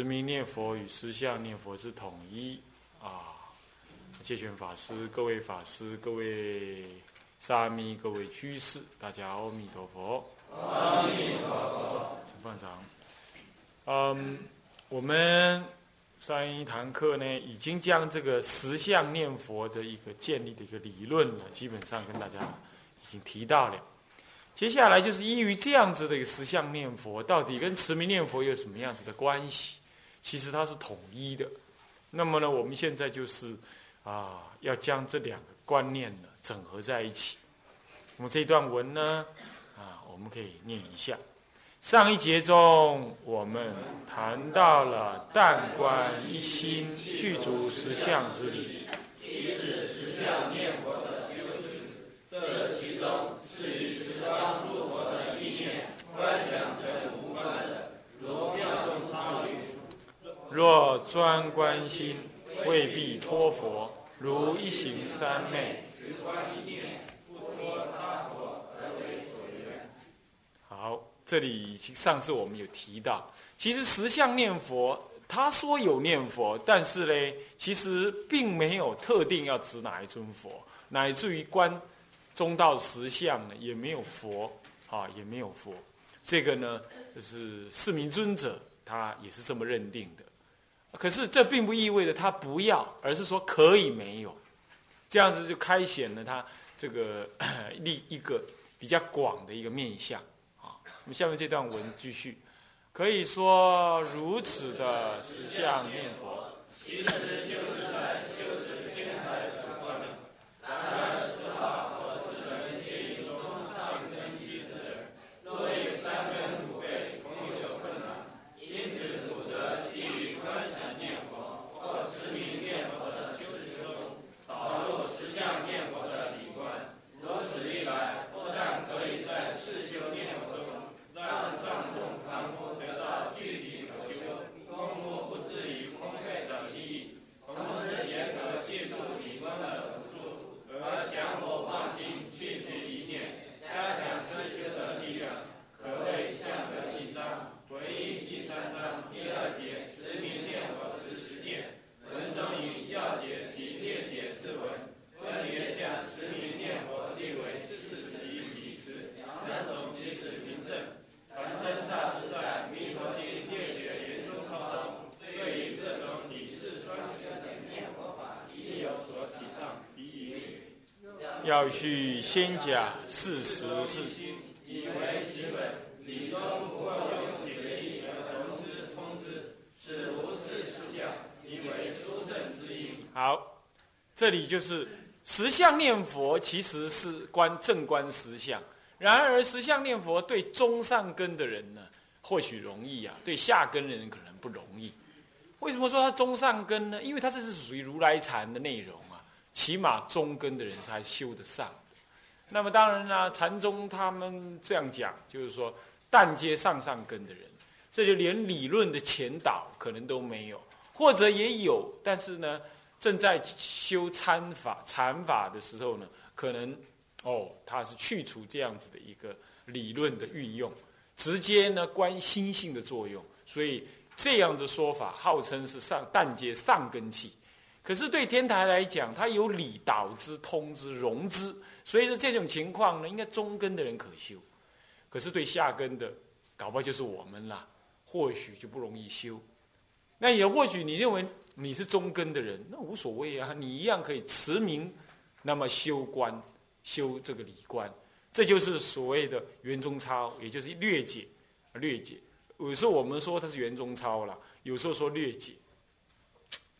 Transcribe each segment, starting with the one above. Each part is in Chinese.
持名念佛与实相念佛是统一啊！戒权法师、各位法师、各位沙弥、各位居士，大家阿弥陀佛。阿弥陀佛。请放长。嗯，我们。上一堂课呢，已经将这个十相念佛的一个建立的一个理论呢，基本上跟大家已经提到了。接下来就是依于这样子的一个十相念佛，到底跟持名念佛有什么样子的关系？其实它是统一的。那么呢，我们现在就是啊，要将这两个观念呢整合在一起。那么这段文呢，啊，我们可以念一下。上一节中，我们谈到了但观一心具足实相之理，即是实相念佛的修持。这其中是与十方诸佛的意念、观想等无关的。如教中超语：若专观心，未必托佛。如一行三昧。好这里上次我们有提到，其实十相念佛，他说有念佛，但是呢，其实并没有特定要指哪一尊佛，乃至于观中道实相呢，也没有佛啊，也没有佛。这个呢，就是四明尊者他也是这么认定的。可是这并不意味着他不要，而是说可以没有，这样子就开显了他这个 立一个比较广的一个面相。下面这段文继续，可以说如此的石像念佛。其实就要去先讲事实是。以为其本，理中不过用解义而同之通之，是无是实相，以为殊胜之意。好，这里就是实相念佛，其实是观正观实相。然而实相念佛对中上根的人呢，或许容易啊，对下根的人可能不容易。为什么说他中上根呢？因为他这是属于如来禅的内容。起码中根的人才修得上。那么当然呢，禅宗他们这样讲，就是说，但接上上根的人，这就连理论的前导可能都没有，或者也有，但是呢，正在修参法、禅法的时候呢，可能哦，他是去除这样子的一个理论的运用，直接呢观心性的作用，所以这样的说法号称是上但接上根器。可是对天台来讲，它有理导之、通之、融之，所以说这种情况呢，应该中根的人可修。可是对下根的，搞不好就是我们啦，或许就不容易修。那也或许你认为你是中根的人，那无所谓啊，你一样可以持名，那么修观、修这个理观，这就是所谓的圆中超，也就是略解、略解。有时候我们说它是圆中超了，有时候说略解。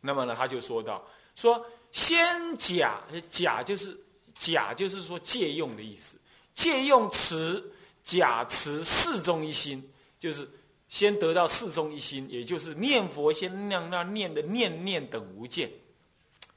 那么呢，他就说到说先假假就是假就是说借用的意思，借用持假持四中一心，就是先得到四中一心，也就是念佛先让那念的念念等无间。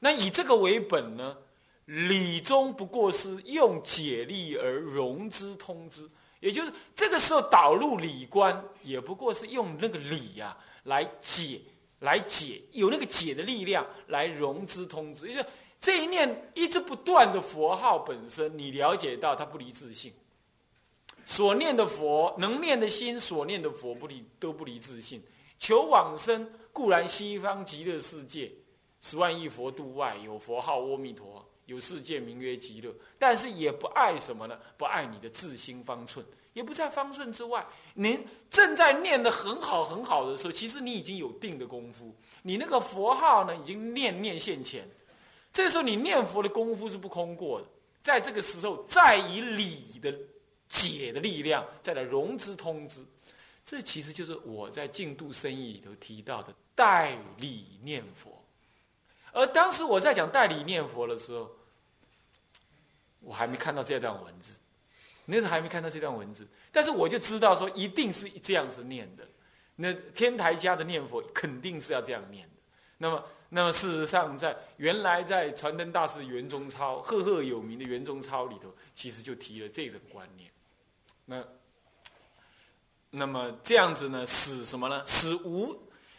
那以这个为本呢，理中不过是用解力而融之通之，也就是这个时候导入理观，也不过是用那个理呀来解。来解有那个解的力量来融之通之，也就这一念一直不断的佛号本身，你了解到它不离自性。所念的佛，能念的心，所念的佛不离都不离自性。求往生固然西方极乐世界，十万亿佛度外有佛号阿弥陀，有世界名曰极乐，但是也不爱什么呢？不爱你的自心方寸，也不在方寸之外。您正在念的很好很好的时候，其实你已经有定的功夫，你那个佛号呢，已经念念现前。这时候你念佛的功夫是不空过的，在这个时候再以理的解的力量再来融之通之。这其实就是我在净度生意里头提到的代理念佛，而当时我在讲代理念佛的时候，我还没看到这段文字，那时候还没看到这段文字，但是我就知道说一定是这样子念的，那天台家的念佛肯定是要这样念的。那么，那么事实上，在原来在传灯大师圆中抄赫赫有名的圆中抄里头，其实就提了这种观念，那。那么这样子呢，使什么呢？使无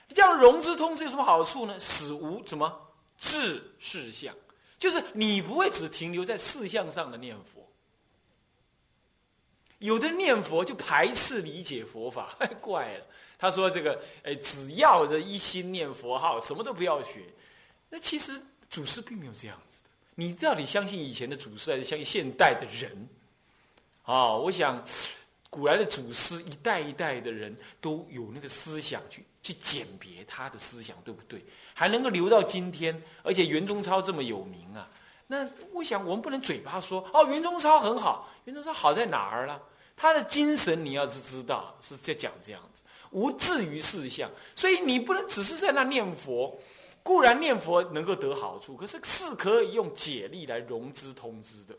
这样融之通之有什么好处呢？使无什么治事相，就是你不会只停留在事相上的念佛。有的念佛就排斥理解佛法，怪了。他说这个，哎，只要这一心念佛号，什么都不要学。那其实祖师并没有这样子的。你到底相信以前的祖师，还是相信现代的人？啊，我想。古来的祖师一代一代的人都有那个思想去去鉴别他的思想对不对，还能够留到今天，而且袁中超这么有名啊，那我想我们不能嘴巴说哦袁中超很好，袁中超好在哪儿了？他的精神你要是知道是在讲这样子，无至于事相，所以你不能只是在那念佛，固然念佛能够得好处，可是是可以用解力来融资通知的。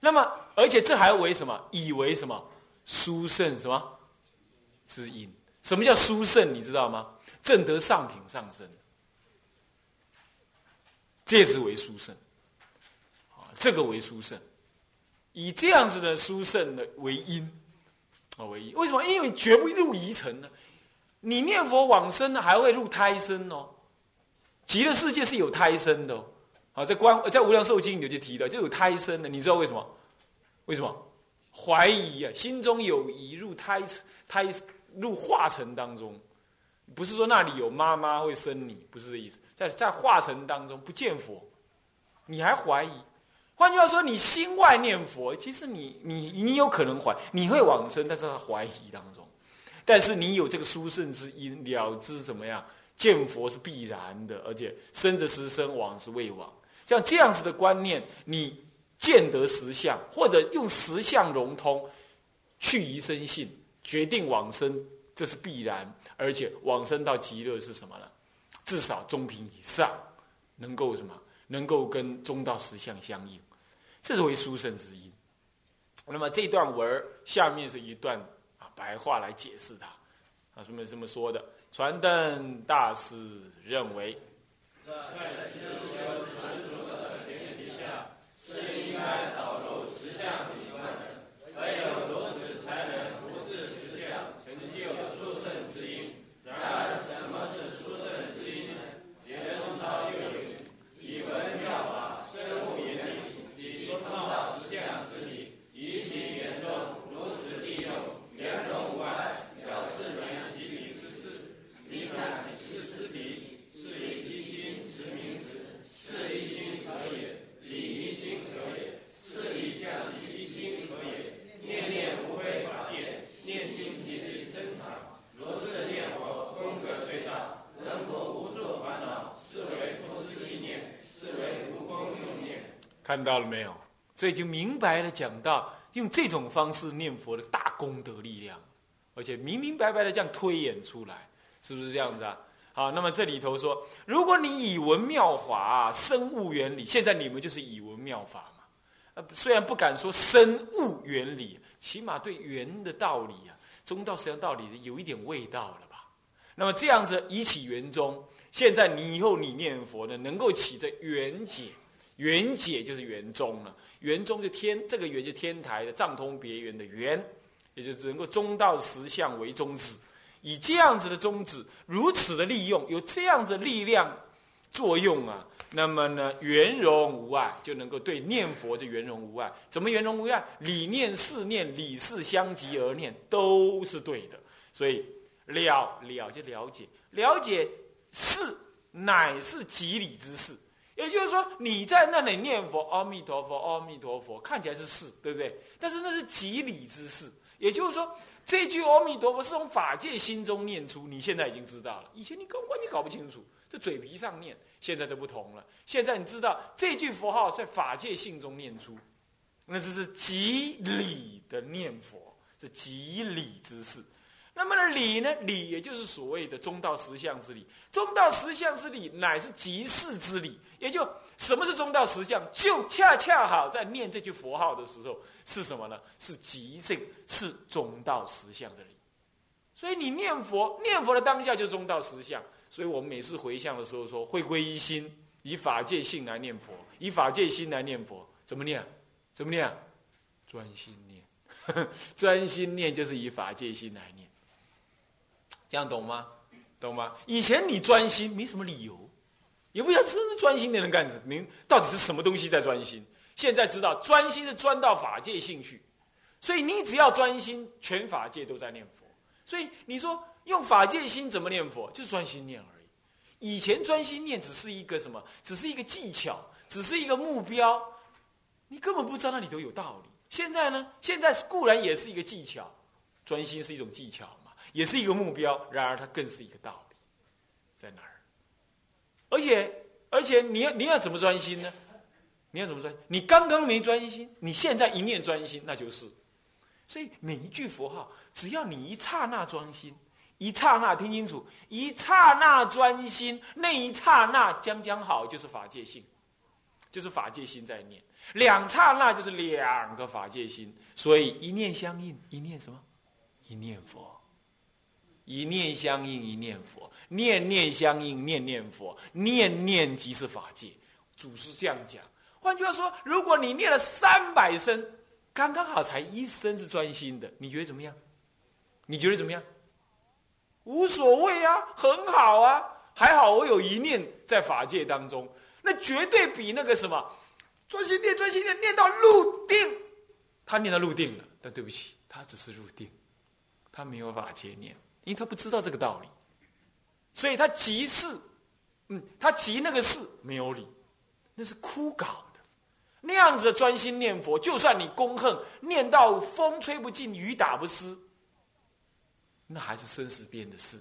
那么而且这还为什么？以为什么？殊胜什么之因？什么叫殊胜？你知道吗？正得上品上升，戒指为殊胜。这个为殊胜，以这样子的殊胜的为因，啊为因。为什么？因为绝不入疑尘呢。你念佛往生呢，还会入胎生哦。极乐世界是有胎生的哦。啊，在观在无量寿经里就提到，就有胎生的。你知道为什么？为什么？怀疑啊，心中有疑，入胎胎入化成当中，不是说那里有妈妈会生你，不是这意思。在在化成当中不见佛，你还怀疑？换句话说，你心外念佛，其实你你你有可能怀，你会往生，但是他怀疑当中。但是你有这个殊胜之因，了知怎么样？见佛是必然的，而且生则时生，往是未往。像这样子的观念，你。见得实相，或者用实相融通，去疑生信，决定往生，这是必然。而且往生到极乐是什么呢？至少中品以上，能够什么？能够跟中道实相相应，这是为书圣之因。那么这段文下面是一段啊白话来解释它啊，什么这么说的？传灯大师认为。看到了没有？这就明白了，讲到用这种方式念佛的大功德力量，而且明明白白的这样推演出来，是不是这样子啊？好，那么这里头说，如果你以文妙法生物原理，现在你们就是以文妙法嘛。呃，虽然不敢说生物原理，起码对圆的道理啊，中道实际上道理有一点味道了吧？那么这样子以起圆中，现在你以后你念佛呢，能够起着圆解。圆解就是圆中了，圆中就天，这个圆就天台的藏通别圆的圆，也就是能够中道实相为宗旨，以这样子的宗旨，如此的利用，有这样子力量作用啊，那么呢，圆融无碍，就能够对念佛就圆融无碍。怎么圆融无碍？理念、事念、理事相即而念，都是对的。所以了了就了解，了解事乃是即理之事。也就是说，你在那里念佛，阿弥陀佛，阿弥陀佛，看起来是事，对不对？但是那是即理之事。也就是说，这句阿弥陀佛是从法界心中念出，你现在已经知道了。以前你根本你搞不清楚，这嘴皮上念，现在都不同了。现在你知道这句佛号在法界性中念出，那这是即理的念佛，是即理之事。那么呢，理呢？理也就是所谓的中道实相之理。中道实相之理乃是即事之理。也就什么是中道实相？就恰恰好在念这句佛号的时候是什么呢？是即这是中道实相的理。所以你念佛，念佛的当下就是中道实相。所以我们每次回向的时候说，会归一心，以法界性来念佛，以法界心来念佛。怎么念？怎么念？专心念，专心念就是以法界心来念。这样懂吗？懂吗？以前你专心没什么理由，也不知道真的专心的人干什么。您到底是什么东西在专心？现在知道专心是专到法界兴趣，所以你只要专心，全法界都在念佛。所以你说用法界心怎么念佛？就专心念而已。以前专心念只是一个什么？只是一个技巧，只是一个目标，你根本不知道那里头有道理。现在呢？现在固然也是一个技巧，专心是一种技巧。也是一个目标，然而它更是一个道理，在哪儿？而且，而且你要你要怎么专心呢？你要怎么专？你刚刚没专心，你现在一念专心，那就是。所以每一句佛号，只要你一刹那专心，一刹那听清楚，一刹那专心，那一刹那将将好，就是法界性，就是法界心在念。两刹那就是两个法界心，所以一念相应，一念什么？一念佛。一念相应，一念佛；念念相应，念念佛。念念即是法界。祖师这样讲。换句话说，如果你念了三百声，刚刚好才一声是专心的，你觉得怎么样？你觉得怎么样？无所谓啊，很好啊，还好我有一念在法界当中，那绝对比那个什么专心念、专心念念到入定，他念到入定了，但对不起，他只是入定，他没有法界念。因为他不知道这个道理，所以他急事，嗯，他急那个事没有理，那是枯槁的。那样子的专心念佛，就算你功恨念到风吹不进，雨打不湿，那还是生死变的事。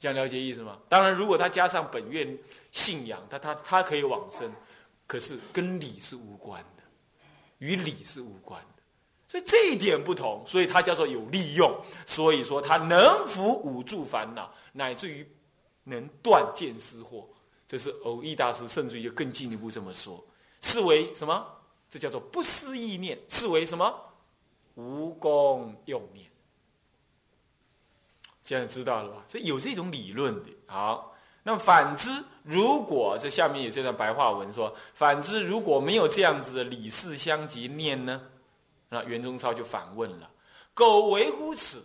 这样了解意思吗？当然，如果他加上本愿信仰，他他他可以往生，可是跟理是无关的，与理是无关。所以这一点不同，所以它叫做有利用。所以说它能伏五住烦恼，乃至于能断见思惑。这是偶益大师甚至于就更进一步这么说，视为什么？这叫做不思意念，视为什么？无功用念。现在知道了吧？所以有这种理论的。好，那么反之，如果这下面有这段白话文说，反之如果没有这样子的理事相及念呢？那袁宗超就反问了：“苟为乎此，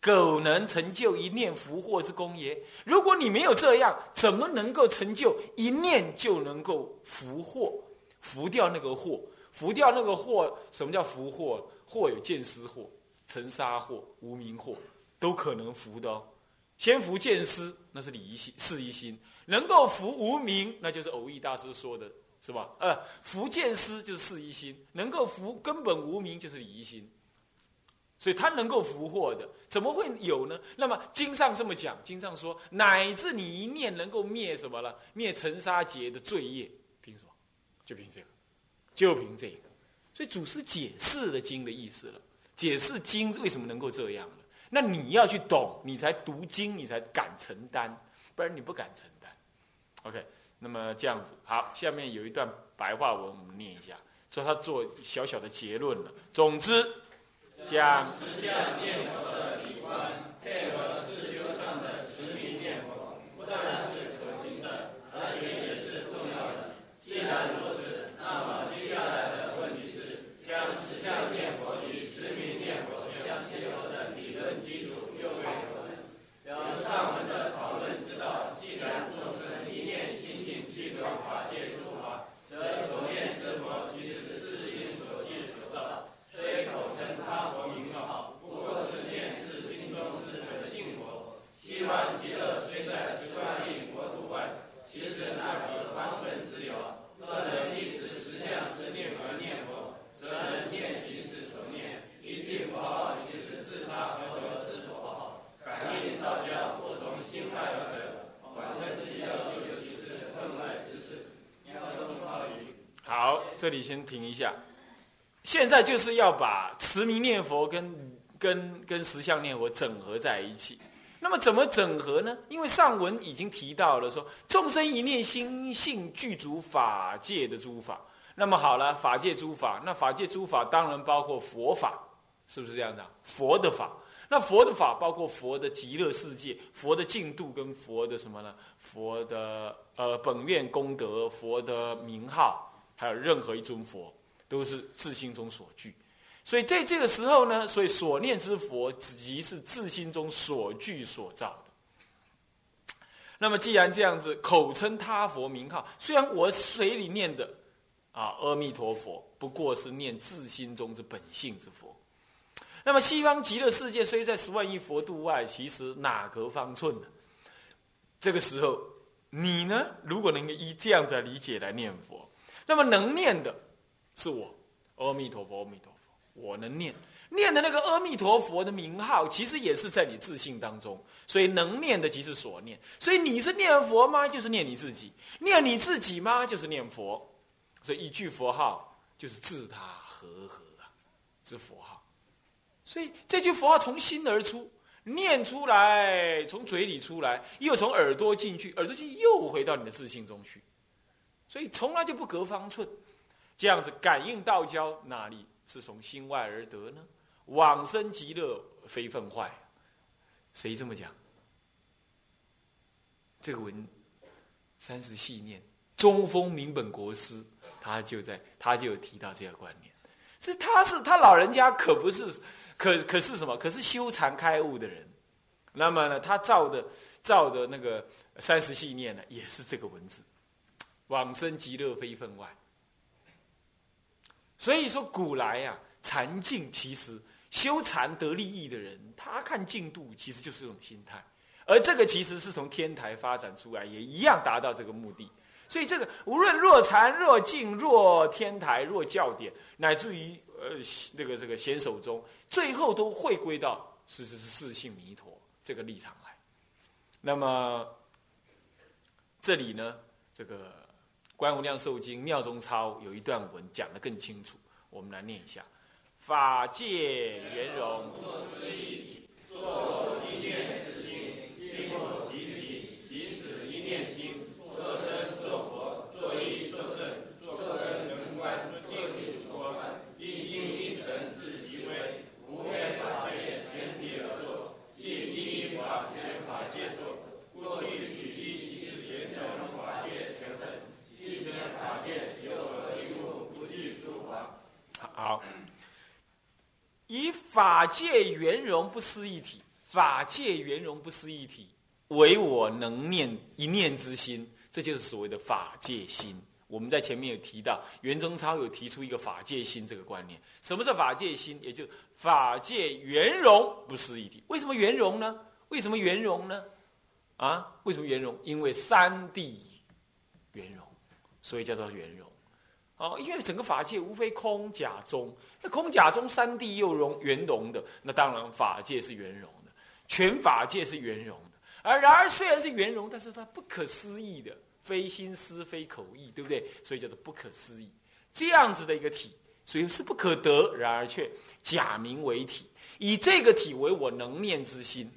苟能成就一念福祸之功也？如果你没有这样，怎么能够成就一念就能够福祸？福掉那个祸，福掉那个祸。什么叫福祸？祸有见思祸、尘沙祸、无名祸，都可能福的。哦。先福见思，那是理一心、事一心；能够福无名，那就是偶益大师说的。”是吧？呃，福见思就是事一心，能够福根本无名就是理一心，所以他能够福祸的，怎么会有呢？那么经上这么讲，经上说，乃至你一念能够灭什么了？灭尘沙劫的罪业，凭什么？就凭这个，就凭这个。所以祖师解释了经的意思了，解释经为什么能够这样了。那你要去懂，你才读经，你才敢承担，不然你不敢承担。OK。那么这样子，好，下面有一段白话文，我们念一下，说他做小小的结论了，总之将，实现念佛的机关，配合世界上的持名念佛，不断的。这里先停一下。现在就是要把持名念佛跟跟跟实相念佛整合在一起。那么怎么整合呢？因为上文已经提到了说，众生一念心性具足法界的诸法。那么好了，法界诸法，那法界诸法当然包括佛法，是不是这样的？佛的法，那佛的法包括佛的极乐世界、佛的净度跟佛的什么呢？佛的呃本愿功德、佛的名号，还有任何一尊佛，都是自心中所具。所以在这个时候呢，所以所念之佛，即是自心中所具所造的。那么既然这样子，口称他佛名号，虽然我嘴里念的啊阿弥陀佛，不过是念自心中之本性之佛。那么西方极乐世界虽在十万亿佛度外，其实哪隔方寸呢？这个时候，你呢，如果能够以这样的理解来念佛，那么能念的是我，阿弥陀佛，阿弥陀佛。我能念念的那个阿弥陀佛的名号，其实也是在你自信当中，所以能念的即是所念。所以你是念佛吗？就是念你自己；念你自己吗？就是念佛。所以一句佛号就是自他和合啊之佛号。所以这句佛号从心而出，念出来，从嘴里出来，又从耳朵进去，耳朵进去又回到你的自信中去。所以从来就不隔方寸，这样子感应道交哪里？是从心外而得呢？往生极乐非分坏，谁这么讲？这个文三十细念，中风明本国师，他就在他就有提到这个观念。是他是他老人家可不是可可是什么？可是修禅开悟的人。那么呢，他造的造的那个三十细念呢，也是这个文字：往生极乐非分外。所以说，古来呀，禅境其实修禅得利益的人，他看净度其实就是这种心态，而这个其实是从天台发展出来，也一样达到这个目的。所以这个无论若禅若净若天台若教典，乃至于呃那个这个显手中，最后都会归到是是是四性弥陀这个立场来。那么这里呢，这个。观无量寿经妙中抄有一段文讲得更清楚，我们来念一下：法界圆融。法界圆融不思一体，法界圆融不思一体，唯我能念一念之心，这就是所谓的法界心。我们在前面有提到，袁中超有提出一个法界心这个观念。什么是法界心？也就法界圆融不思一体。为什么圆融呢？为什么圆融呢？啊，为什么圆融？因为三地圆融，所以叫做圆融。哦，因为整个法界无非空假中，那空假中三谛又融圆融的，那当然法界是圆融的，全法界是圆融的。而然而虽然是圆融，但是它不可思议的，非心思非口意，对不对？所以叫做不可思议。这样子的一个体，所以是不可得，然而却假名为体，以这个体为我能念之心，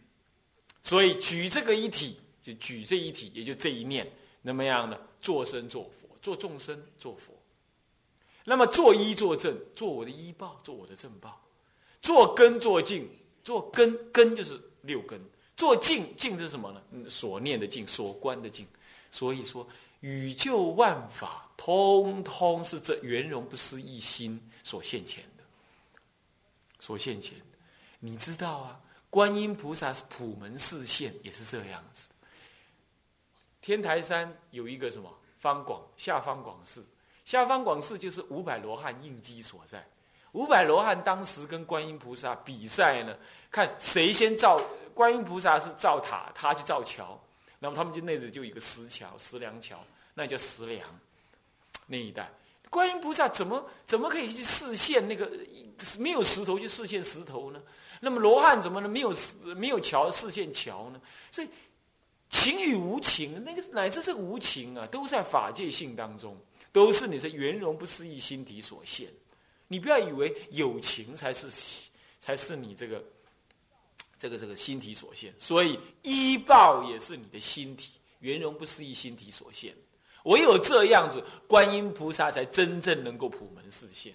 所以举这个一体，就举这一体，也就这一念，那么样呢？做生做佛，做众生做佛。那么做一做正，做我的医报，做我的正报，做根做净，做根根就是六根，做净净是什么呢？所念的净，所观的净。所以说，宇宙万法通通是这圆融不思议心所现前的，所现前的。你知道啊，观音菩萨是普门示现，也是这样子。天台山有一个什么方广下方广寺，下方广寺就是五百罗汉应机所在。五百罗汉当时跟观音菩萨比赛呢，看谁先造。观音菩萨是造塔，他去造桥，那么他们就那里就有一个石桥、石梁桥，那叫石梁那一带。观音菩萨怎么怎么可以去视线那个没有石头就视线石头呢？那么罗汉怎么能没有没有桥视线桥呢？所以情与无情，那个乃至这个无情啊，都在法界性当中，都是你这圆融不思议心体所现。你不要以为有情才是才是你这个这个这个心体所现，所以依报也是你的心体圆融不思议心体所现。唯有这样子，观音菩萨才真正能够普门示现。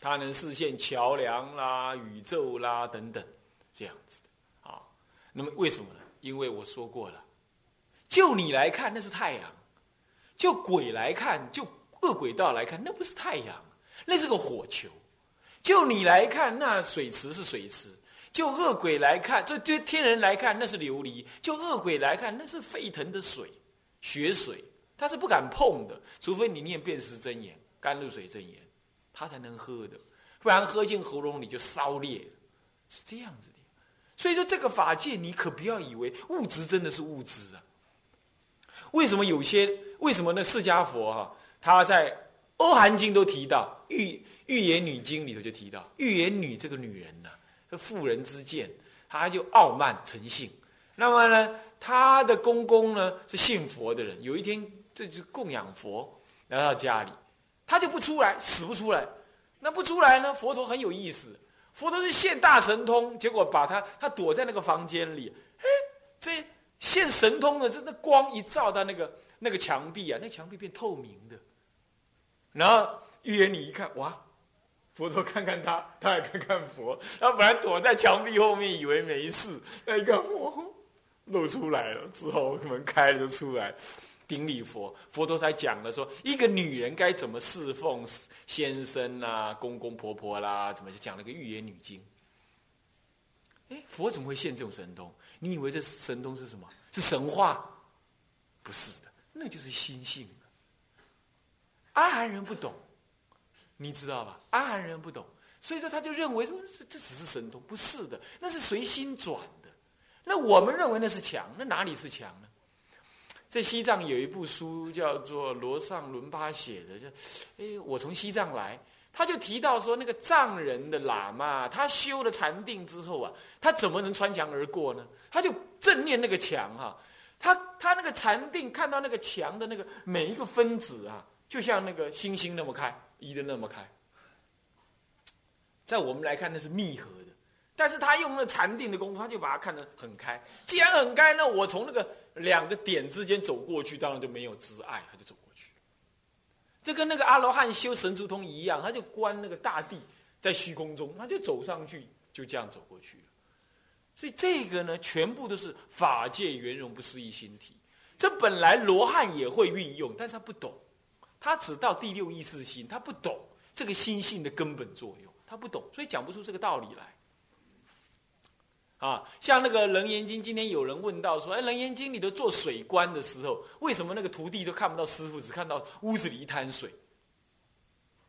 他能视现桥梁啦、宇宙啦等等，这样子的啊。那么为什么呢？因为我说过了，就你来看那是太阳，就鬼来看，就恶鬼道来看，那不是太阳，那是个火球。就你来看，那水池是水池；就恶鬼来看，这对天人来看，那是琉璃；就恶鬼来看，那是沸腾的水、血水，他是不敢碰的，除非你念辨识真言、甘露水真言。他才能喝的，不然喝进喉咙里就烧裂，是这样子的。所以说，这个法界你可不要以为物质真的是物质啊。为什么有些？为什么呢释迦佛哈，他在《欧含经》都提到《玉玉言女经》里头就提到，玉言女这个女人呐，这妇人之见，她就傲慢成性。那么呢，她的公公呢是信佛的人，有一天这就供养佛来到家里。他就不出来，死不出来。那不出来呢？佛陀很有意思，佛陀是现大神通，结果把他他躲在那个房间里，哎，这现神通的，这那光一照到那个那个墙壁啊，那墙壁变透明的。然后预言你一看，哇，佛陀看看他，他也看看佛，他本来躲在墙壁后面，以为没事，那一看，哇，露出来了，之后门开了出来。顶礼佛，佛陀才讲了说，一个女人该怎么侍奉先生啦、公公婆婆啦，怎么就讲了个预言女经。哎，佛怎么会现这种神通？你以为这神通是什么？是神话？不是的，那就是心性。阿含人不懂，你知道吧？阿含人不懂，所以说他就认为说这这只是神通，不是的，那是随心转的。那我们认为那是强，那哪里是强呢？在西藏有一部书叫做罗尚伦巴写的，就，哎，我从西藏来，他就提到说，那个藏人的喇嘛，他修了禅定之后啊，他怎么能穿墙而过呢？他就正念那个墙哈，他他那个禅定看到那个墙的那个每一个分子啊，就像那个星星那么开，移的那么开，在我们来看那是密合的，但是他用那禅定的功夫，他就把它看得很开。既然很开，那我从那个。两个点之间走过去，当然就没有执爱，他就走过去。这跟那个阿罗汉修神足通一样，他就观那个大地在虚空中，他就走上去，就这样走过去。所以这个呢，全部都是法界圆融不思议心体。这本来罗汉也会运用，但是他不懂，他只到第六意识心，他不懂这个心性的根本作用，他不懂，所以讲不出这个道理来。啊，像那个《楞严经》，今天有人问到说：“哎，《楞严经》里头做水观的时候，为什么那个徒弟都看不到师傅，只看到屋子里一滩水？”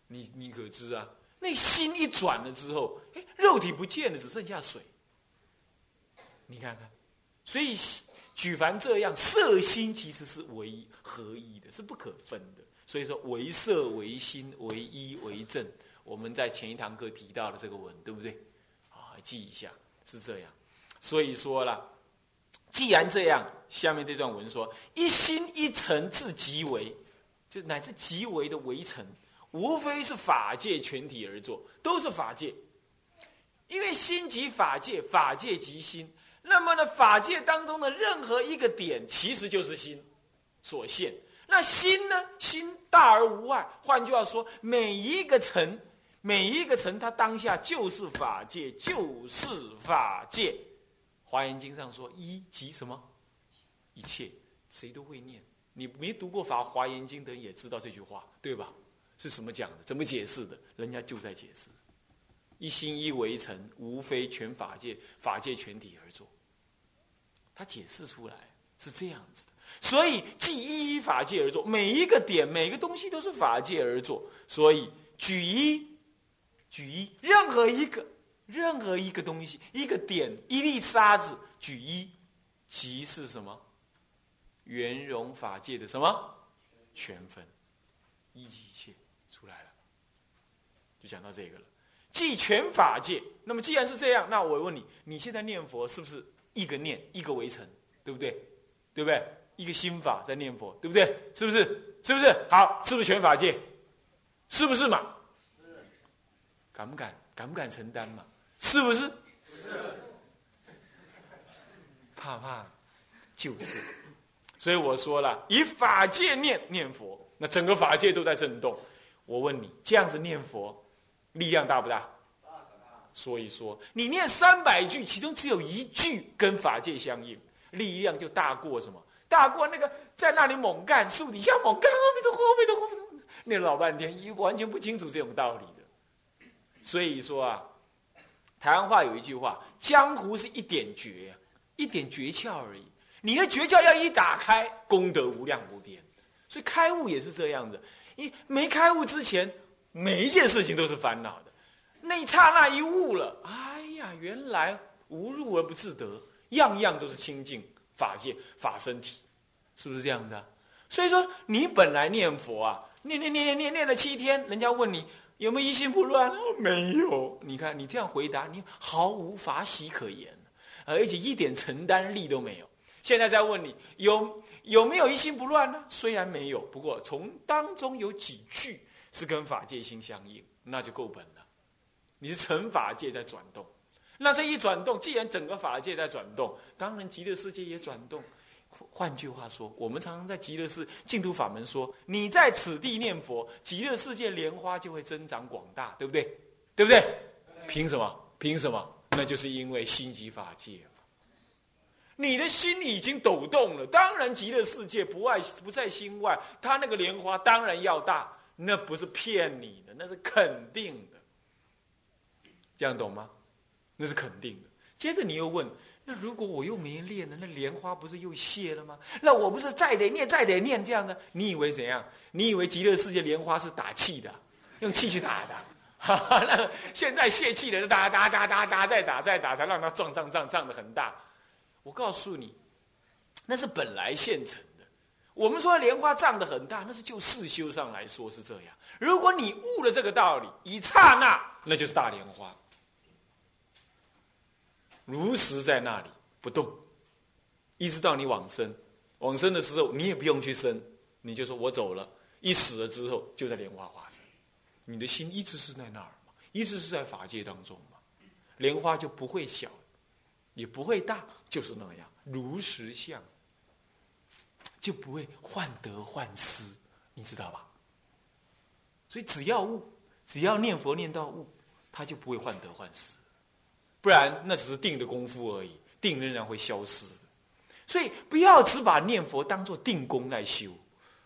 你你可知啊？那心一转了之后，哎，肉体不见了，只剩下水。你看看，所以举凡这样，色心其实是唯一合一的，是不可分的。所以说，唯色唯心，唯一唯正。我们在前一堂课提到的这个文，对不对？啊，记一下，是这样。所以说了，既然这样，下面这段文说：一心一诚至极为，就乃至极为的围城，无非是法界全体而作，都是法界。因为心即法界，法界即心。那么呢，法界当中的任何一个点，其实就是心所现。那心呢，心大而无外。换句话说，每一个尘，每一个尘，它当下就是法界，就是法界。华严经上说：“一即什么？一切，谁都会念。你没读过法华严经的人也知道这句话，对吧？是什么讲的？怎么解释的？人家就在解释：一心一为成，无非全法界，法界全体而作。他解释出来是这样子的。所以即一一法界而作，每一个点、每个东西都是法界而作。所以举一，举一，任何一个、任何一个东西，一个点、一粒沙子，举一，即是什么？圆融法界的什么全分？一即一切出来了，就讲到这个了。即全法界。那么既然是这样，那我问你，你现在念佛是不是一个念一个为成，对不对？对不对？一个心法在念佛，对不对？是不是？是不是？好，是不是全法界？是不是嘛？敢不敢？敢不敢承担嘛？是不是？是。怕怕，就是。所以我说了，以法界念念佛，那整个法界都在震动。我问你，这样子念佛，力量大不大？所以说，你念三百句，其中只有一句跟法界相应，力量就大过什么？大过那个在那里猛干树底下猛干，阿弥陀佛，阿弥陀佛，念老半天，一完全不清楚这种道理的。所以说啊，台湾话有一句话：江湖是一点诀，一点诀窍而已。你的诀窍要一打开，功德无量无边。所以开悟也是这样的，一没开悟之前，每一件事情都是烦恼的。那一刹那一悟了，哎呀，原来无入而不自得，样样都是清净。法界法身体，是不是这样子啊？所以说，你本来念佛啊，念念念念念念了七天，人家问你有没有一心不乱？没有。你看你这样回答，你毫无法喜可言，而且一点承担力都没有。现在再问你有有没有一心不乱呢？虽然没有，不过从当中有几句是跟法界心相应，那就够本了。你是成法界在转动。那这一转动，既然整个法界在转动，当然极乐世界也转动。换句话说，我们常常在极乐世净土法门说，你在此地念佛，极乐世界莲花就会增长广大，对不对？对不对？凭什么？凭什么？那就是因为心即法界你的心已经抖动了，当然极乐世界不外不在心外，它那个莲花当然要大，那不是骗你的，那是肯定的。这样懂吗？那是肯定的。接着你又问：那如果我又没练呢？那莲花不是又谢了吗？那我不是再得念，再得念这样的？你以为怎样？你以为极乐世界莲花是打气的，用气去打的？那现在泄气的，打打打打打，再打再打，才让它胀胀胀胀的很大。我告诉你，那是本来现成的。我们说莲花胀的很大，那是就世修上来说是这样。如果你悟了这个道理，一刹那，那就是大莲花。如实在那里不动，一直到你往生，往生的时候你也不用去生，你就说我走了，一死了之后就在莲花化身，你的心一直是在那儿嘛，一直是在法界当中嘛，莲花就不会小，也不会大，就是那样。如实相，就不会患得患失，你知道吧？所以只要悟，只要念佛念到悟，他就不会患得患失。不然，那只是定的功夫而已，定仍然会消失。所以，不要只把念佛当做定功来修。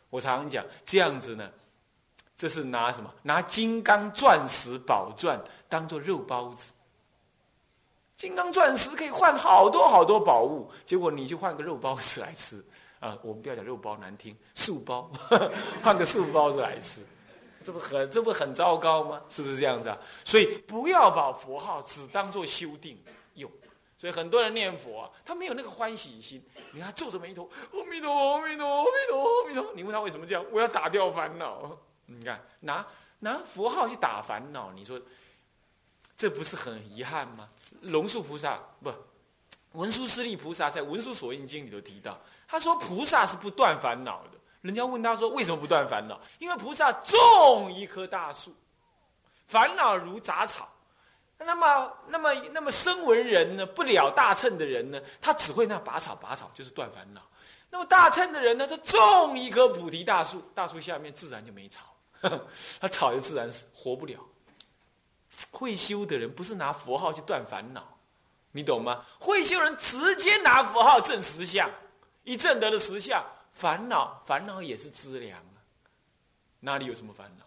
我常常讲，这样子呢，这是拿什么？拿金刚钻石宝钻当做肉包子。金刚钻石可以换好多好多宝物，结果你就换个肉包子来吃啊！我们不要讲肉包难听，素包，换个素包子来吃。这不很这不很糟糕吗？是不是这样子啊？所以不要把佛号只当做修定用。所以很多人念佛，他没有那个欢喜心。你看皱着眉头，阿弥陀佛，阿弥陀佛，阿弥陀佛，阿弥陀佛。你问他为什么这样？我要打掉烦恼。你看拿拿佛号去打烦恼，你说这不是很遗憾吗？龙树菩萨不，文殊师利菩萨在《文殊所印经》里头提到，他说菩萨是不断烦恼的。人家问他说：“为什么不断烦恼？因为菩萨种一棵大树，烦恼如杂草。那么，那么，那么声闻人呢？不了大乘的人呢？他只会那拔草拔草，就是断烦恼。那么大乘的人呢？他种一棵菩提大树，大树下面自然就没草，他草就自然是活不了。会修的人不是拿佛号去断烦恼，你懂吗？会修人直接拿佛号证实相，一证得了实相。”烦恼，烦恼也是资粮啊！哪里有什么烦恼？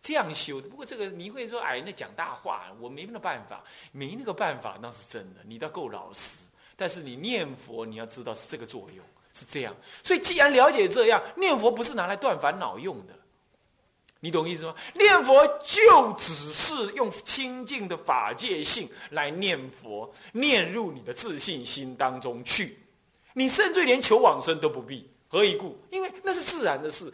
这样修的。不过这个你会说，哎，那讲大话，我没那个办法，没那个办法，那是真的。你倒够老实。但是你念佛，你要知道是这个作用，是这样。所以既然了解这样，念佛不是拿来断烦恼用的，你懂意思吗？念佛就只是用清净的法界性来念佛，念入你的自信心当中去。你甚至连求往生都不必，何以故？因为那是自然的事。